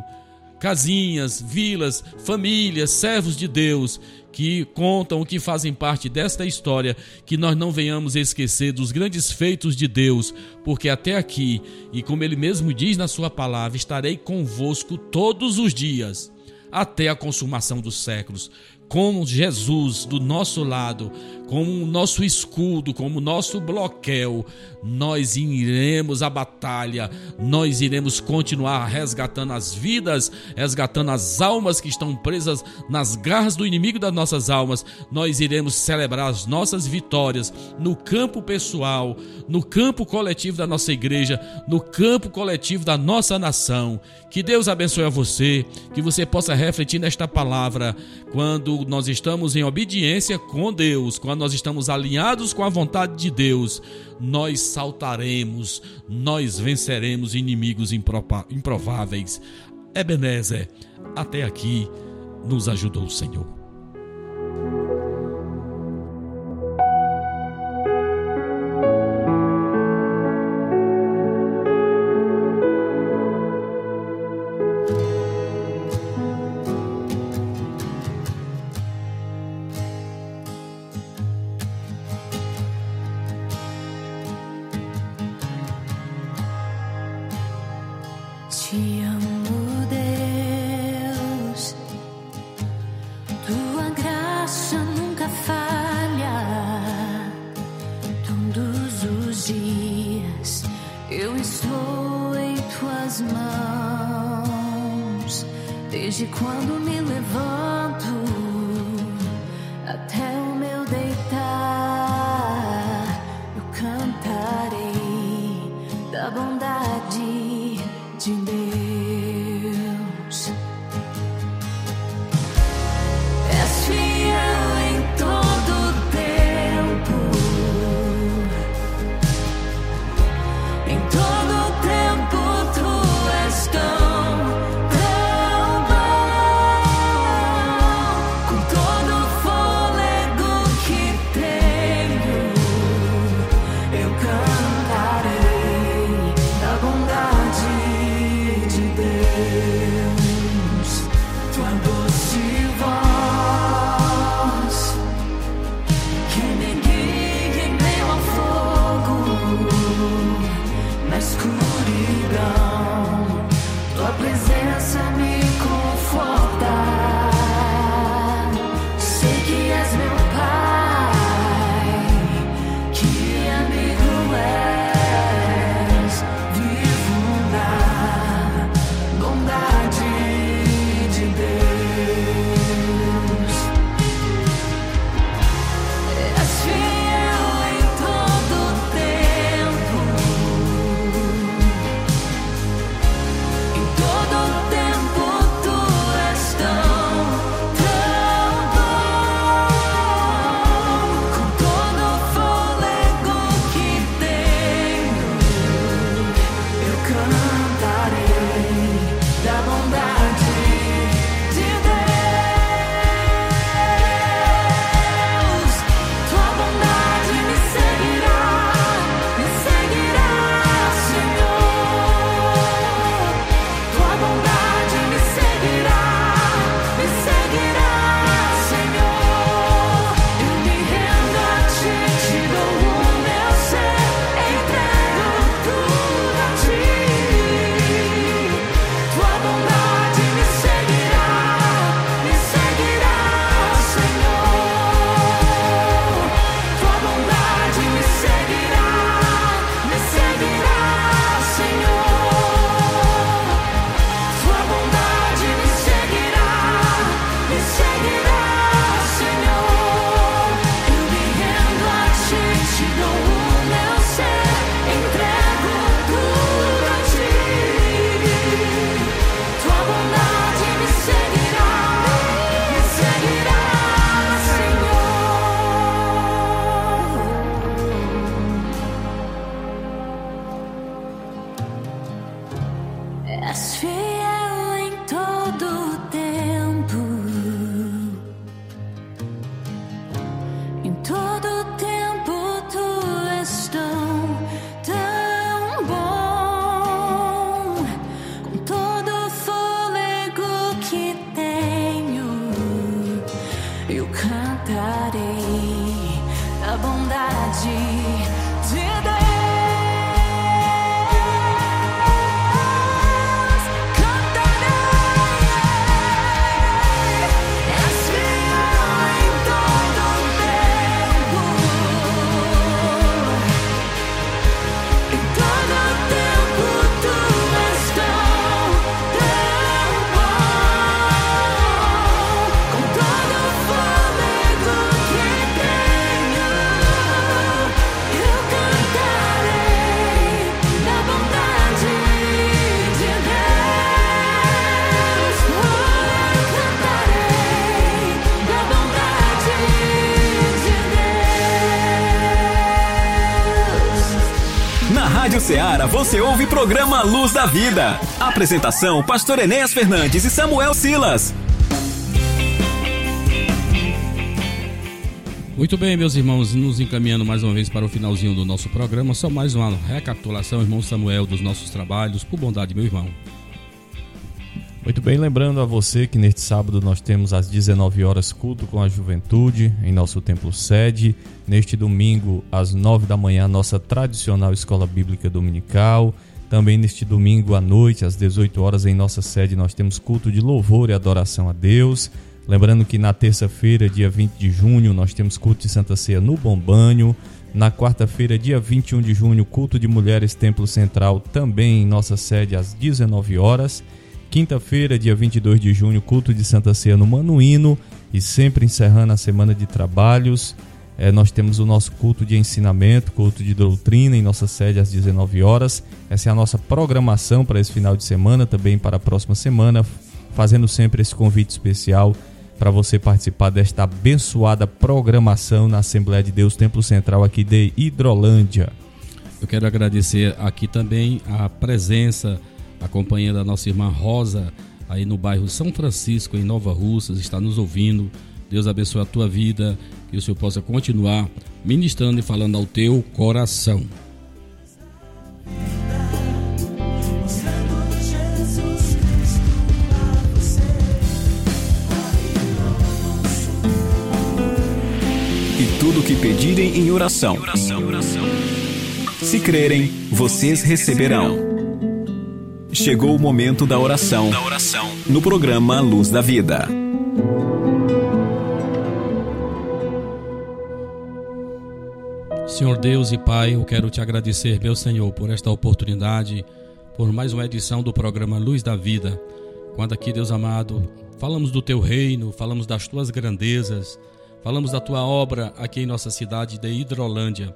Speaker 4: casinhas, vilas, famílias, servos de Deus que contam, que fazem parte desta história, que nós não venhamos esquecer dos grandes feitos de Deus, porque até aqui, e como ele mesmo diz na sua palavra, estarei convosco todos os dias, até a consumação dos séculos com Jesus do nosso lado, como nosso escudo, como nosso bloqueio, nós iremos à batalha, nós iremos continuar resgatando as vidas, resgatando as almas que estão presas nas garras do inimigo das nossas almas. Nós iremos celebrar as nossas vitórias no campo pessoal, no campo coletivo da nossa igreja, no campo coletivo da nossa nação. Que Deus abençoe a você, que você possa refletir nesta palavra quando nós estamos em obediência com Deus, quando nós estamos alinhados com a vontade de Deus, nós saltaremos, nós venceremos inimigos improváveis. Ebenezer, até aqui nos ajudou o Senhor.
Speaker 8: Desde quando me levanto
Speaker 2: Você ouve o programa Luz da Vida. Apresentação: Pastor Enéas Fernandes e Samuel Silas.
Speaker 4: Muito bem, meus irmãos, nos encaminhando mais uma vez para o finalzinho do nosso programa. Só mais uma recapitulação, irmão Samuel, dos nossos trabalhos. Por bondade, meu irmão.
Speaker 5: Muito bem, lembrando a você que neste sábado nós temos às 19 horas culto com a juventude em nosso templo sede. Neste domingo, às 9 da manhã, nossa tradicional escola bíblica dominical. Também neste domingo à noite, às 18 horas, em nossa sede, nós temos culto de louvor e adoração a Deus. Lembrando que na terça-feira, dia 20 de junho, nós temos culto de Santa Ceia no Bombanho. Na quarta-feira, dia 21 de junho, culto de mulheres Templo Central, também em nossa sede às 19 horas. Quinta-feira, dia 22 de junho, culto de Santa Ceia no Manuíno e sempre encerrando a semana de trabalhos. É, nós temos o nosso culto de ensinamento, culto de doutrina em nossa sede às 19 horas. Essa é a nossa programação para esse final de semana, também para a próxima semana, fazendo sempre esse convite especial para você participar desta abençoada programação na Assembleia de Deus Templo Central aqui de Hidrolândia.
Speaker 4: Eu quero agradecer aqui também a presença, a companhia da nossa irmã Rosa, aí no bairro São Francisco, em Nova Russas, está nos ouvindo. Deus abençoe a tua vida, que o Senhor possa continuar ministrando e falando ao teu coração.
Speaker 2: E tudo que pedirem em oração. Se crerem, vocês receberão. Chegou o momento da oração. No programa Luz da Vida.
Speaker 4: Senhor Deus e Pai, eu quero te agradecer, meu Senhor, por esta oportunidade, por mais uma edição do programa Luz da Vida. Quando aqui, Deus amado, falamos do teu reino, falamos das tuas grandezas, falamos da tua obra aqui em nossa cidade de Hidrolândia.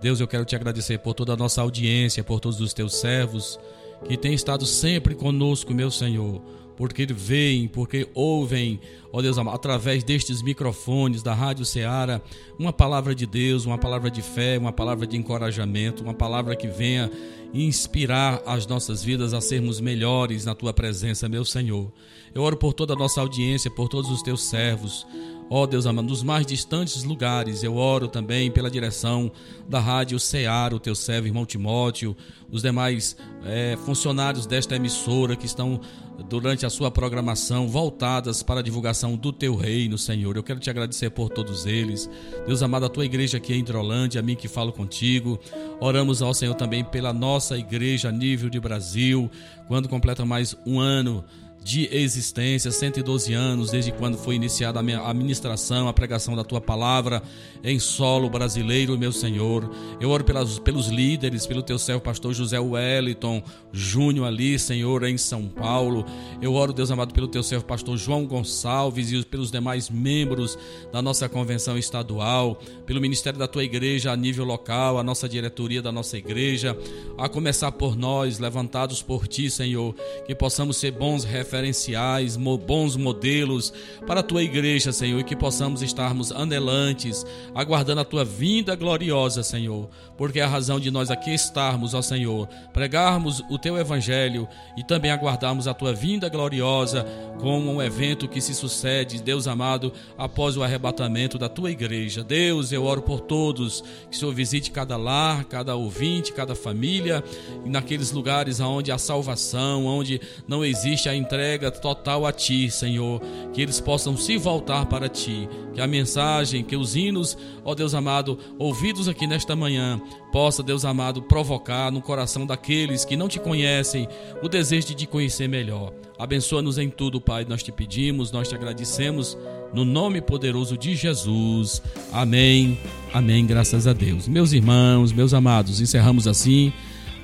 Speaker 4: Deus, eu quero te agradecer por toda a nossa audiência, por todos os teus servos que têm estado sempre conosco, meu Senhor porque veem, porque ouvem, ó Deus amado, através destes microfones da Rádio Ceará, uma palavra de Deus, uma palavra de fé, uma palavra de encorajamento, uma palavra que venha inspirar as nossas vidas a sermos melhores na tua presença, meu Senhor. Eu oro por toda a nossa audiência, por todos os teus servos, Ó Deus amado, nos mais distantes lugares, eu oro também pela direção da Rádio Ceará, o teu servo, irmão Timóteo, os demais é, funcionários desta emissora que estão durante a sua programação voltadas para a divulgação do teu reino, Senhor. Eu quero te agradecer por todos eles. Deus amado, a tua igreja aqui em Hidrolândia, a mim que falo contigo. Oramos ao Senhor também pela nossa igreja a nível de Brasil, quando completa mais um ano de existência, 112 anos desde quando foi iniciada a minha administração, a pregação da tua palavra em solo brasileiro, meu Senhor. Eu oro pelas, pelos líderes, pelo teu servo pastor José Wellington Júnior ali, Senhor, em São Paulo. Eu oro, Deus amado, pelo teu servo pastor João Gonçalves e pelos demais membros da nossa convenção estadual, pelo ministério da tua igreja a nível local, a nossa diretoria da nossa igreja, a começar por nós, levantados por ti, Senhor, que possamos ser bons referentes referenciais, bons modelos para a tua igreja, Senhor, e que possamos estarmos anelantes, aguardando a tua vinda gloriosa, Senhor, porque é a razão de nós aqui estarmos, ó Senhor, pregarmos o teu evangelho e também aguardarmos a tua vinda gloriosa como um evento que se sucede, Deus amado, após o arrebatamento da tua igreja. Deus, eu oro por todos, que o Senhor visite cada lar, cada ouvinte, cada família, e naqueles lugares onde há salvação, onde não existe a entrega entrega total a Ti, Senhor. Que eles possam se voltar para Ti. Que a mensagem, que os hinos, ó Deus amado, ouvidos aqui nesta manhã, possa, Deus amado, provocar no coração daqueles que não te conhecem o desejo de te conhecer melhor. Abençoa-nos em tudo, Pai. Nós te pedimos, nós te agradecemos. No nome poderoso de Jesus. Amém. Amém. Graças a Deus. Meus irmãos, meus amados, encerramos assim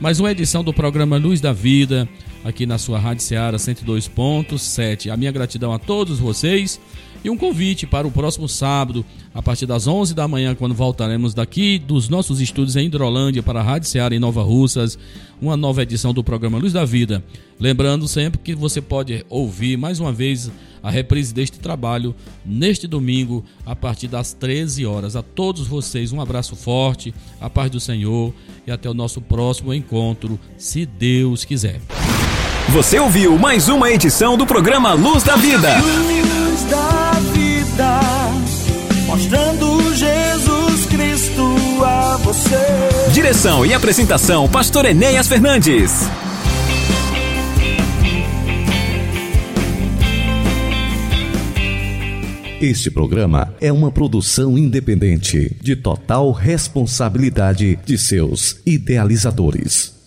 Speaker 4: mais uma edição do programa Luz da Vida aqui na sua Rádio Seara 102.7. A minha gratidão a todos vocês e um convite para o próximo sábado, a partir das 11 da manhã, quando voltaremos daqui dos nossos estúdios em Hidrolândia para a Rádio Seara em Nova Russas, uma nova edição do programa Luz da Vida. Lembrando sempre que você pode ouvir mais uma vez a reprise deste trabalho neste domingo a partir das 13 horas. A todos vocês um abraço forte, a paz do Senhor e até o nosso próximo encontro, se Deus quiser.
Speaker 2: Você ouviu mais uma edição do programa Luz da Vida.
Speaker 6: Da vida, mostrando Jesus Cristo a você.
Speaker 2: Direção e apresentação: Pastor Enéas Fernandes.
Speaker 1: Este programa é uma produção independente, de total responsabilidade de seus idealizadores.